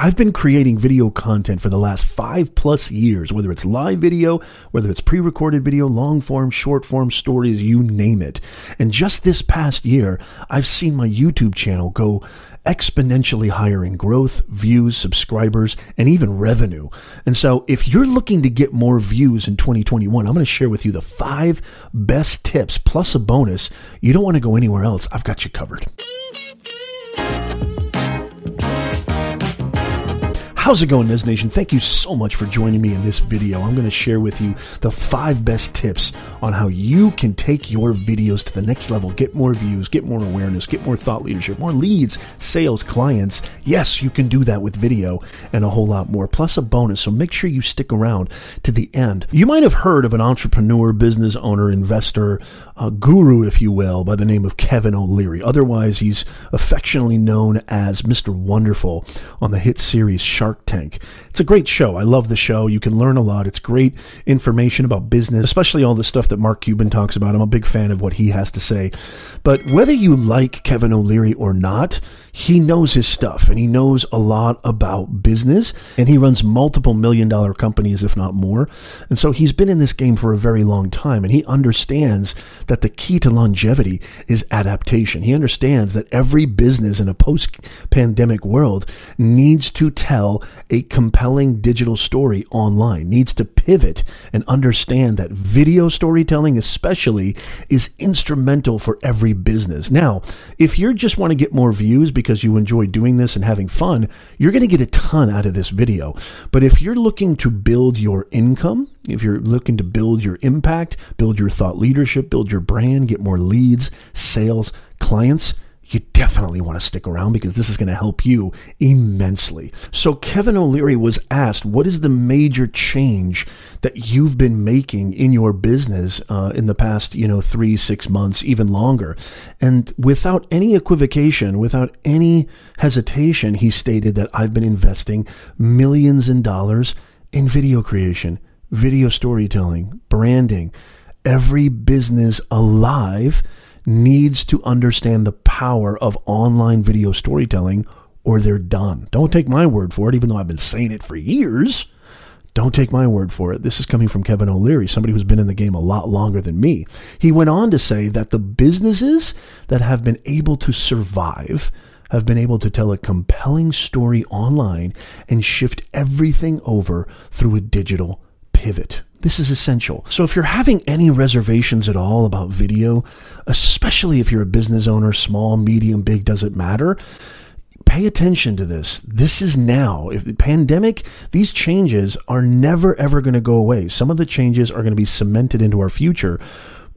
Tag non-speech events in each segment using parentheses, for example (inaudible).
I've been creating video content for the last five plus years, whether it's live video, whether it's pre recorded video, long form, short form stories, you name it. And just this past year, I've seen my YouTube channel go exponentially higher in growth, views, subscribers, and even revenue. And so, if you're looking to get more views in 2021, I'm going to share with you the five best tips plus a bonus. You don't want to go anywhere else. I've got you covered. How's it going, Nez Nation? Thank you so much for joining me in this video. I'm going to share with you the five best tips on how you can take your videos to the next level, get more views, get more awareness, get more thought leadership, more leads, sales, clients. Yes, you can do that with video and a whole lot more, plus a bonus. So make sure you stick around to the end. You might have heard of an entrepreneur, business owner, investor, a guru, if you will, by the name of Kevin O'Leary. Otherwise, he's affectionately known as Mr. Wonderful on the hit series Shark Shark Tank. It's a great show. I love the show. You can learn a lot. It's great information about business, especially all the stuff that Mark Cuban talks about. I'm a big fan of what he has to say. But whether you like Kevin O'Leary or not, he knows his stuff and he knows a lot about business and he runs multiple million dollar companies, if not more. And so he's been in this game for a very long time and he understands that the key to longevity is adaptation. He understands that every business in a post pandemic world needs to tell a compelling digital story online, needs to pivot and understand that video storytelling, especially, is instrumental for every business. Now, if you just want to get more views because you enjoy doing this and having fun, you're going to get a ton out of this video. But if you're looking to build your income, if you're looking to build your impact, build your thought leadership, build your brand, get more leads, sales, clients, you definitely want to stick around because this is going to help you immensely. So, Kevin O'Leary was asked, What is the major change that you've been making in your business uh, in the past, you know, three, six months, even longer? And without any equivocation, without any hesitation, he stated that I've been investing millions in dollars in video creation, video storytelling, branding. Every business alive needs to understand the power of online video storytelling or they're done. Don't take my word for it, even though I've been saying it for years. Don't take my word for it. This is coming from Kevin O'Leary, somebody who's been in the game a lot longer than me. He went on to say that the businesses that have been able to survive have been able to tell a compelling story online and shift everything over through a digital pivot. This is essential. So if you're having any reservations at all about video, especially if you're a business owner, small, medium, big, doesn't matter, pay attention to this. This is now. If the pandemic, these changes are never ever going to go away. Some of the changes are going to be cemented into our future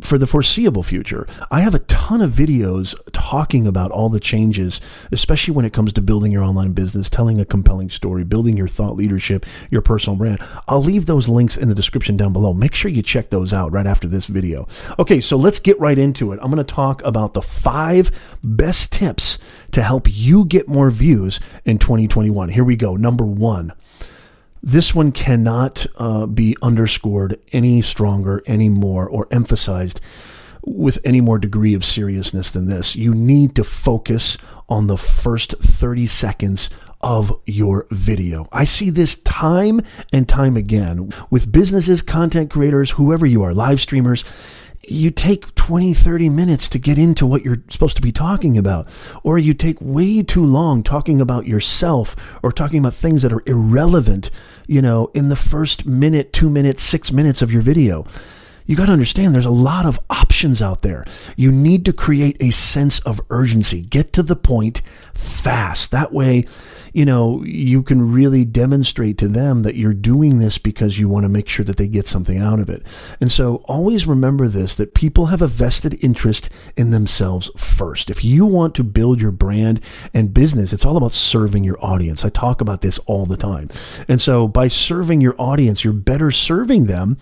for the foreseeable future. I have a ton of videos talking about all the changes, especially when it comes to building your online business, telling a compelling story, building your thought leadership, your personal brand. I'll leave those links in the description down below. Make sure you check those out right after this video. Okay, so let's get right into it. I'm going to talk about the five best tips to help you get more views in 2021. Here we go. Number one this one cannot uh, be underscored any stronger, any more, or emphasized with any more degree of seriousness than this. You need to focus on the first 30 seconds of your video. I see this time and time again with businesses, content creators, whoever you are, live streamers you take 20, 30 minutes to get into what you're supposed to be talking about. Or you take way too long talking about yourself or talking about things that are irrelevant, you know, in the first minute, two minutes, six minutes of your video. You got to understand there's a lot of options out there. You need to create a sense of urgency. Get to the point fast. That way, you know, you can really demonstrate to them that you're doing this because you want to make sure that they get something out of it. And so always remember this that people have a vested interest in themselves first. If you want to build your brand and business, it's all about serving your audience. I talk about this all the time. And so by serving your audience, you're better serving them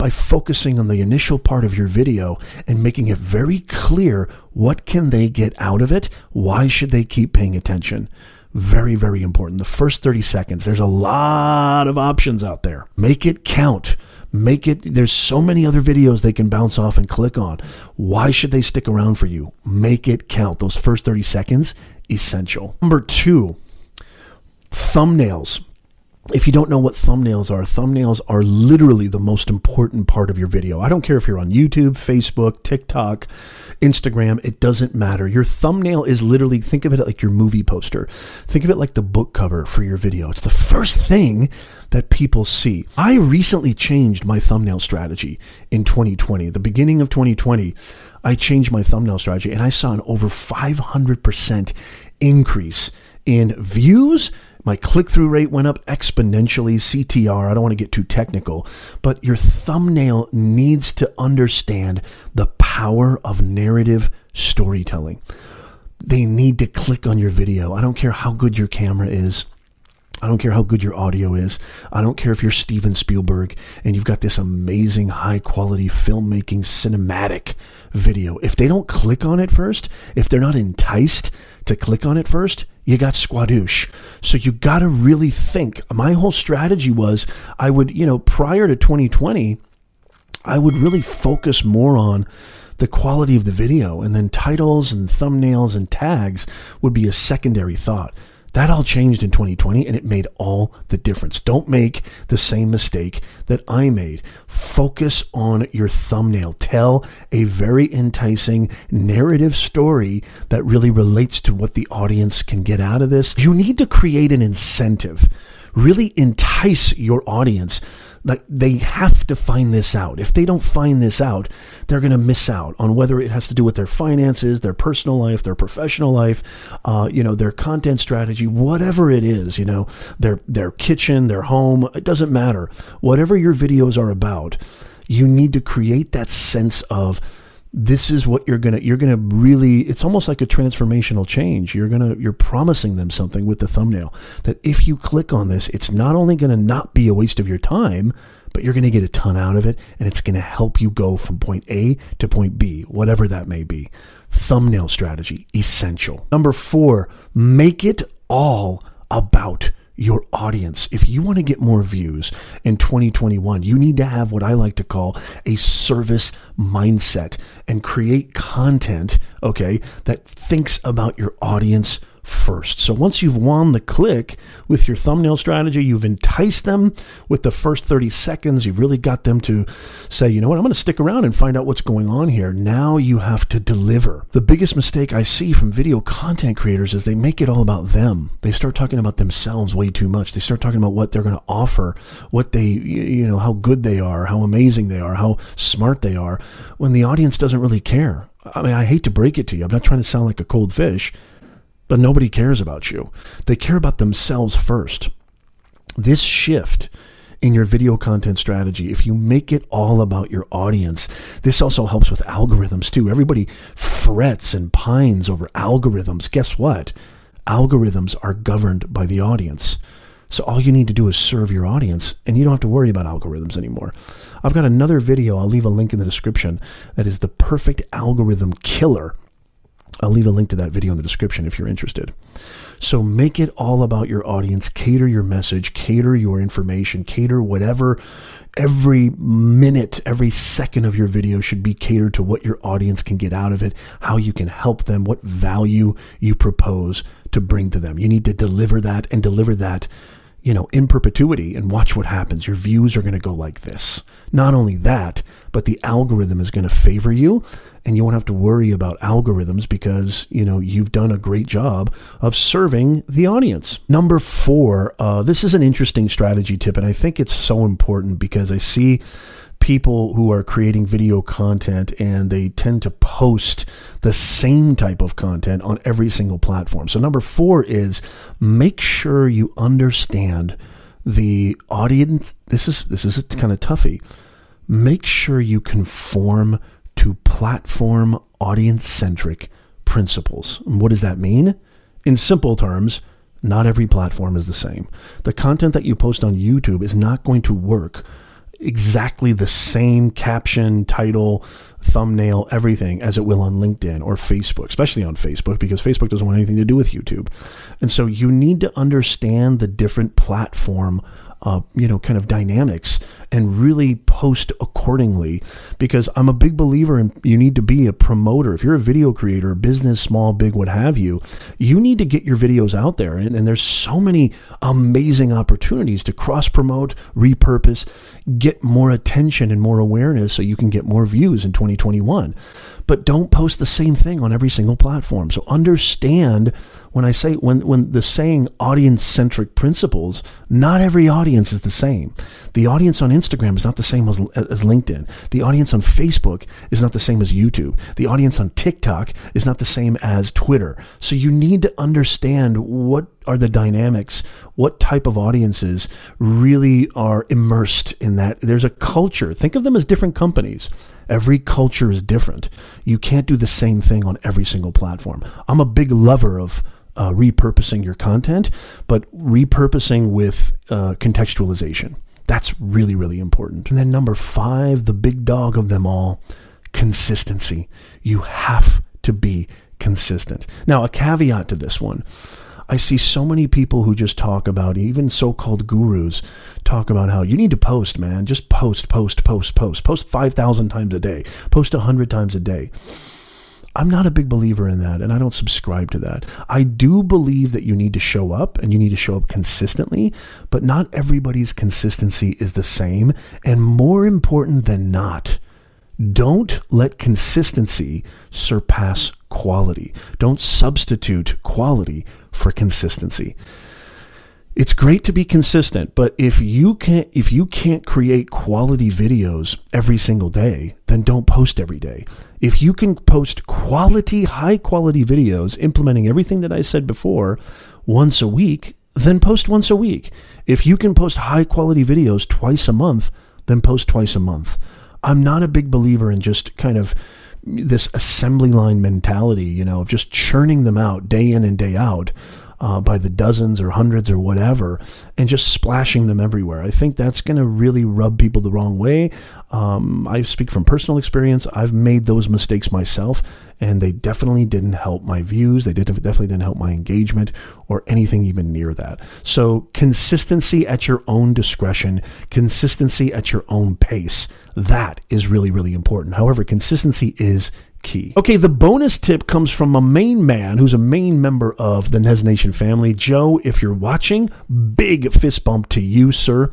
by focusing on the initial part of your video and making it very clear what can they get out of it? Why should they keep paying attention? Very, very important. The first 30 seconds, there's a lot of options out there. Make it count. Make it, there's so many other videos they can bounce off and click on. Why should they stick around for you? Make it count. Those first 30 seconds, essential. Number two, Thumbnails if you don't know what thumbnails are, thumbnails are literally the most important part of your video. I don't care if you're on YouTube, Facebook, TikTok, Instagram, it doesn't matter. Your thumbnail is literally, think of it like your movie poster. Think of it like the book cover for your video. It's the first thing that people see. I recently changed my thumbnail strategy in 2020. The beginning of 2020, I changed my thumbnail strategy and I saw an over 500% increase in views my click through rate went up exponentially. CTR, I don't want to get too technical, but your thumbnail needs to understand the power of narrative storytelling. They need to click on your video. I don't care how good your camera is. I don't care how good your audio is. I don't care if you're Steven Spielberg and you've got this amazing high quality filmmaking cinematic video. If they don't click on it first, if they're not enticed to click on it first, you got squadoosh. So you got to really think. My whole strategy was I would, you know, prior to 2020, I would really focus more on the quality of the video and then titles and thumbnails and tags would be a secondary thought. That all changed in 2020 and it made all the difference. Don't make the same mistake that I made. Focus on your thumbnail. Tell a very enticing narrative story that really relates to what the audience can get out of this. You need to create an incentive. Really entice your audience like they have to find this out. If they don't find this out, they're going to miss out on whether it has to do with their finances, their personal life, their professional life, uh, you know, their content strategy, whatever it is. You know, their their kitchen, their home. It doesn't matter. Whatever your videos are about, you need to create that sense of this is what you're gonna you're gonna really it's almost like a transformational change. You're gonna you're promising them something with the thumbnail that if you click on this it's not only gonna not be a waste of your time but you're gonna get a ton out of it and it's gonna help you go from point a to point b whatever that may be. Thumbnail strategy essential. Number four make it all about your audience. If you want to get more views in 2021, you need to have what I like to call a service mindset and create content, okay, that thinks about your audience first. So once you've won the click with your thumbnail strategy, you've enticed them with the first 30 seconds, you've really got them to say, you know what, I'm going to stick around and find out what's going on here. Now you have to deliver. The biggest mistake I see from video content creators is they make it all about them. They start talking about themselves way too much. They start talking about what they're going to offer, what they, you know, how good they are, how amazing they are, how smart they are, when the audience doesn't really care. I mean, I hate to break it to you. I'm not trying to sound like a cold fish but nobody cares about you. They care about themselves first. This shift in your video content strategy, if you make it all about your audience, this also helps with algorithms too. Everybody frets and pines over algorithms. Guess what? Algorithms are governed by the audience. So all you need to do is serve your audience and you don't have to worry about algorithms anymore. I've got another video, I'll leave a link in the description, that is the perfect algorithm killer I'll leave a link to that video in the description if you're interested. So make it all about your audience, cater your message, cater your information, cater whatever. Every minute, every second of your video should be catered to what your audience can get out of it, how you can help them, what value you propose to bring to them. You need to deliver that and deliver that you know, in perpetuity and watch what happens. Your views are going to go like this. Not only that, but the algorithm is going to favor you and you won't have to worry about algorithms because you know you've done a great job of serving the audience number four uh, this is an interesting strategy tip and i think it's so important because i see people who are creating video content and they tend to post the same type of content on every single platform so number four is make sure you understand the audience this is this is kind of toughy make sure you conform to platform audience centric principles. And what does that mean? In simple terms, not every platform is the same. The content that you post on YouTube is not going to work exactly the same caption, title, thumbnail, everything as it will on LinkedIn or Facebook, especially on Facebook, because Facebook doesn't want anything to do with YouTube. And so you need to understand the different platform uh, you know, kind of dynamics and really post accordingly because I'm a big believer in you need to be a promoter. If you're a video creator, business, small, big, what have you, you need to get your videos out there. And, and there's so many amazing opportunities to cross promote, repurpose, get more attention and more awareness so you can get more views in 2021. But don't post the same thing on every single platform. So understand when I say when when the saying audience centric principles, not every audience is the same. The audience on Instagram is not the same as, as LinkedIn. The audience on Facebook is not the same as YouTube. The audience on TikTok is not the same as Twitter. So you need to understand what are the dynamics, what type of audiences really are immersed in that. There's a culture. Think of them as different companies. Every culture is different. You can't do the same thing on every single platform. I'm a big lover of uh, repurposing your content, but repurposing with uh, contextualization. That's really, really important. And then number five, the big dog of them all, consistency. You have to be consistent. Now, a caveat to this one. I see so many people who just talk about, even so called gurus, talk about how you need to post, man. Just post, post, post, post. Post 5,000 times a day. Post 100 times a day. I'm not a big believer in that, and I don't subscribe to that. I do believe that you need to show up and you need to show up consistently, but not everybody's consistency is the same. And more important than not, don't let consistency surpass quality. Don't substitute quality for consistency it's great to be consistent, but if you can't if you can't create quality videos every single day, then don't post every day. If you can post quality, high quality videos implementing everything that I said before once a week, then post once a week. If you can post high quality videos twice a month, then post twice a month. I'm not a big believer in just kind of this assembly line mentality, you know, of just churning them out day in and day out uh, by the dozens or hundreds or whatever, and just splashing them everywhere. I think that's going to really rub people the wrong way. Um, I speak from personal experience. I've made those mistakes myself, and they definitely didn't help my views. They did, definitely didn't help my engagement or anything even near that. So, consistency at your own discretion, consistency at your own pace, that is really, really important. However, consistency is key. Okay, the bonus tip comes from a main man who's a main member of the Nez Nation family. Joe, if you're watching, big fist bump to you, sir.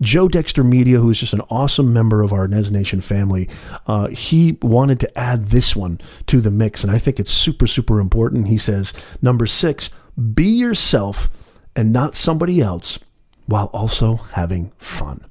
Joe Dexter Media, who is just an awesome member of our Nez Nation family, uh, he wanted to add this one to the mix, and I think it's super, super important. He says, number six, be yourself and not somebody else while also having fun.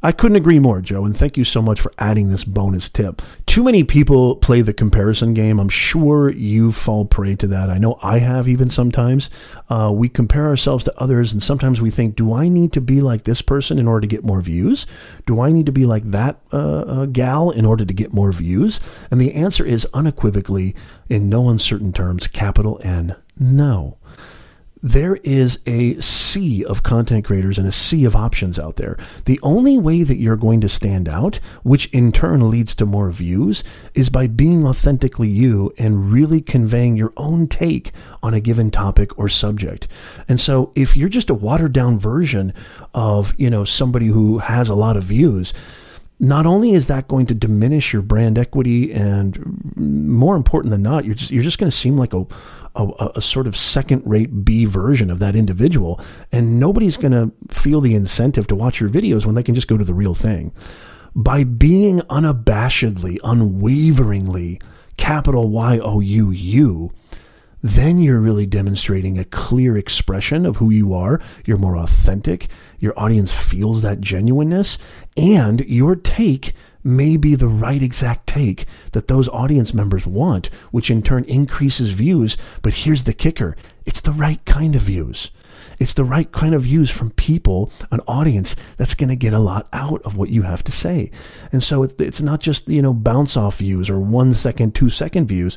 I couldn't agree more, Joe, and thank you so much for adding this bonus tip. Too many people play the comparison game. I'm sure you fall prey to that. I know I have even sometimes. Uh, we compare ourselves to others, and sometimes we think, do I need to be like this person in order to get more views? Do I need to be like that uh, uh, gal in order to get more views? And the answer is unequivocally, in no uncertain terms, capital N, no there is a sea of content creators and a sea of options out there. The only way that you're going to stand out, which in turn leads to more views, is by being authentically you and really conveying your own take on a given topic or subject. And so if you're just a watered down version of, you know, somebody who has a lot of views, not only is that going to diminish your brand equity and more important than not, you're just you're just going to seem like a a, a sort of second rate B version of that individual. And nobody's going to feel the incentive to watch your videos when they can just go to the real thing. By being unabashedly, unwaveringly, capital Y O U U, then you're really demonstrating a clear expression of who you are. You're more authentic. Your audience feels that genuineness, and your take may be the right exact take that those audience members want, which in turn increases views. But here's the kicker it's the right kind of views. It's the right kind of views from people, an audience that's going to get a lot out of what you have to say. And so it's not just, you know, bounce off views or one second, two second views.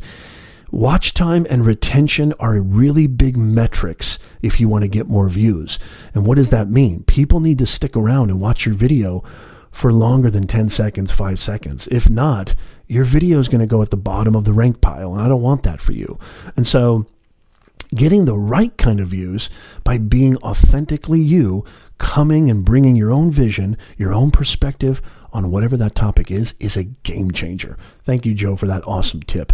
Watch time and retention are really big metrics if you want to get more views. And what does that mean? People need to stick around and watch your video for longer than 10 seconds, 5 seconds. If not, your video is going to go at the bottom of the rank pile, and I don't want that for you. And so, getting the right kind of views by being authentically you coming and bringing your own vision, your own perspective on whatever that topic is, is a game changer. Thank you, Joe, for that awesome tip.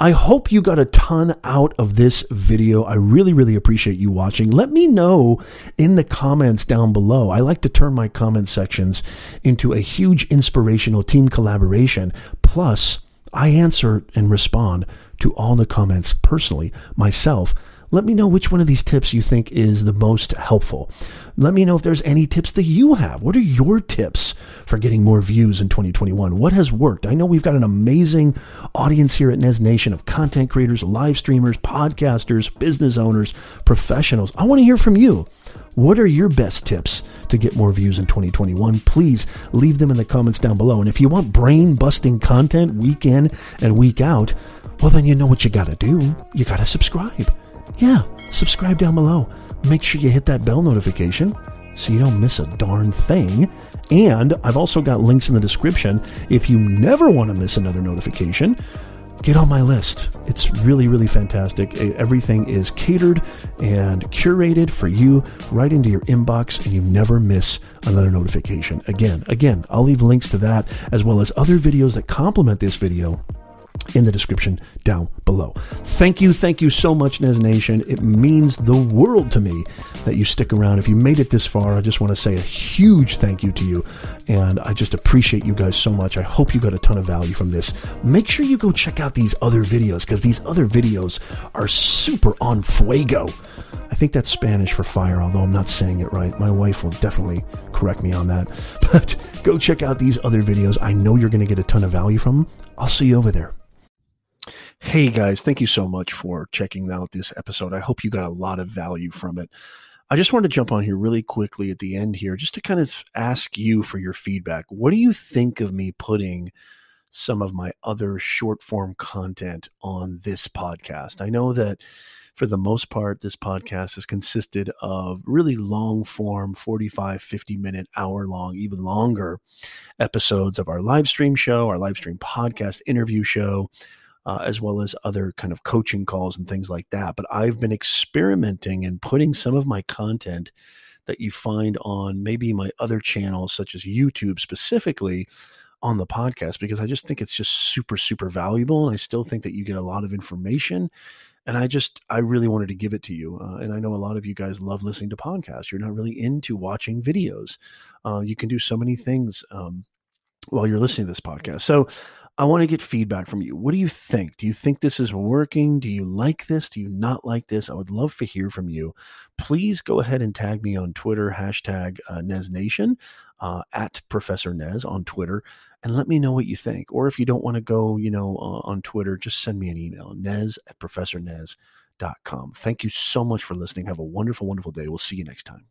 I hope you got a ton out of this video. I really, really appreciate you watching. Let me know in the comments down below. I like to turn my comment sections into a huge inspirational team collaboration. Plus, I answer and respond to all the comments personally myself let me know which one of these tips you think is the most helpful. Let me know if there's any tips that you have. What are your tips for getting more views in 2021? What has worked? I know we've got an amazing audience here at Nez Nation of content creators, live streamers, podcasters, business owners, professionals. I want to hear from you. What are your best tips to get more views in 2021? Please leave them in the comments down below. And if you want brain busting content week in and week out, well, then you know what you got to do. You got to subscribe yeah, subscribe down below. Make sure you hit that bell notification so you don't miss a darn thing. And I've also got links in the description. If you never want to miss another notification, get on my list. It's really, really fantastic. Everything is catered and curated for you right into your inbox, and you never miss another notification. Again, again, I'll leave links to that as well as other videos that complement this video in the description down below. Thank you, thank you so much, Nez Nation. It means the world to me that you stick around. If you made it this far, I just want to say a huge thank you to you. And I just appreciate you guys so much. I hope you got a ton of value from this. Make sure you go check out these other videos because these other videos are super on fuego. I think that's Spanish for fire, although I'm not saying it right. My wife will definitely correct me on that. (laughs) But go check out these other videos. I know you're going to get a ton of value from them. I'll see you over there. Hey guys, thank you so much for checking out this episode. I hope you got a lot of value from it. I just wanted to jump on here really quickly at the end here just to kind of ask you for your feedback. What do you think of me putting some of my other short form content on this podcast? I know that for the most part, this podcast has consisted of really long form, 45, 50 minute, hour long, even longer episodes of our live stream show, our live stream podcast interview show uh, as well as other kind of coaching calls and things like that. But I've been experimenting and putting some of my content that you find on maybe my other channels, such as YouTube specifically, on the podcast because I just think it's just super, super valuable. And I still think that you get a lot of information. And I just, I really wanted to give it to you. Uh, and I know a lot of you guys love listening to podcasts. You're not really into watching videos. Uh, you can do so many things um, while you're listening to this podcast. So I want to get feedback from you. What do you think? Do you think this is working? Do you like this? Do you not like this? I would love to hear from you. Please go ahead and tag me on Twitter, hashtag uh, Nez Nation, uh, at Professor Nez on Twitter, and let me know what you think. Or if you don't want to go, you know, uh, on Twitter, just send me an email, nez at professornez.com. Thank you so much for listening. Have a wonderful, wonderful day. We'll see you next time.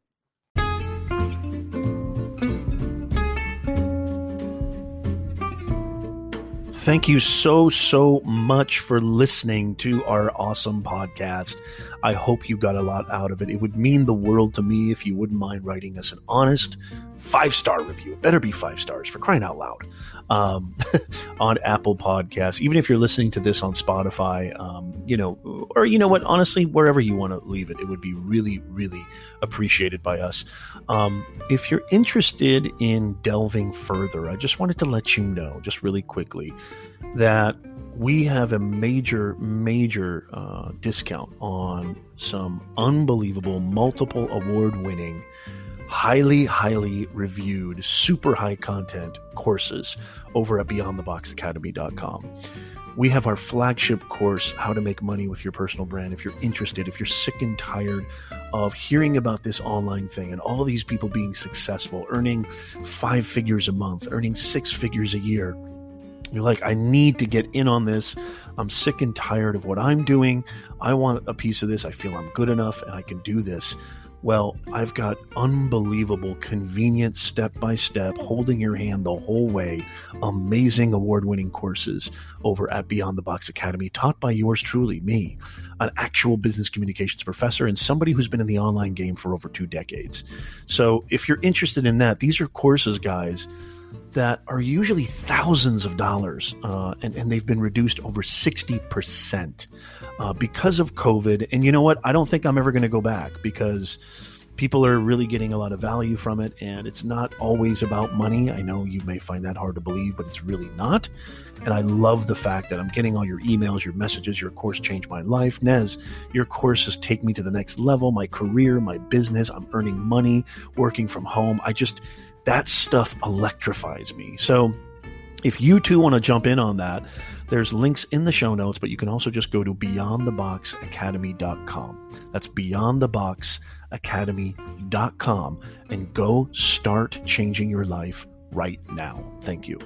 Thank you so, so much for listening to our awesome podcast. I hope you got a lot out of it. It would mean the world to me if you wouldn't mind writing us an honest five star review. It better be five stars for crying out loud um, (laughs) on Apple Podcasts. Even if you're listening to this on Spotify, um, you know, or you know what, honestly, wherever you want to leave it, it would be really, really appreciated by us. Um, if you're interested in delving further, I just wanted to let you know, just really quickly, that we have a major, major uh, discount on some unbelievable, multiple award winning, highly, highly reviewed, super high content courses over at beyondtheboxacademy.com. We have our flagship course, How to Make Money with Your Personal Brand. If you're interested, if you're sick and tired of hearing about this online thing and all these people being successful, earning five figures a month, earning six figures a year, you're like, I need to get in on this. I'm sick and tired of what I'm doing. I want a piece of this. I feel I'm good enough and I can do this. Well, I've got unbelievable, convenient, step by step, holding your hand the whole way, amazing award winning courses over at Beyond the Box Academy, taught by yours truly, me, an actual business communications professor and somebody who's been in the online game for over two decades. So if you're interested in that, these are courses, guys that are usually thousands of dollars, uh, and, and they've been reduced over 60% uh, because of COVID. And you know what? I don't think I'm ever going to go back because people are really getting a lot of value from it, and it's not always about money. I know you may find that hard to believe, but it's really not. And I love the fact that I'm getting all your emails, your messages, your course changed my life. Nez, your courses take me to the next level, my career, my business. I'm earning money, working from home. I just, that stuff electrifies me. So, if you too want to jump in on that, there's links in the show notes, but you can also just go to beyondtheboxacademy.com. That's beyondtheboxacademy.com and go start changing your life right now. Thank you.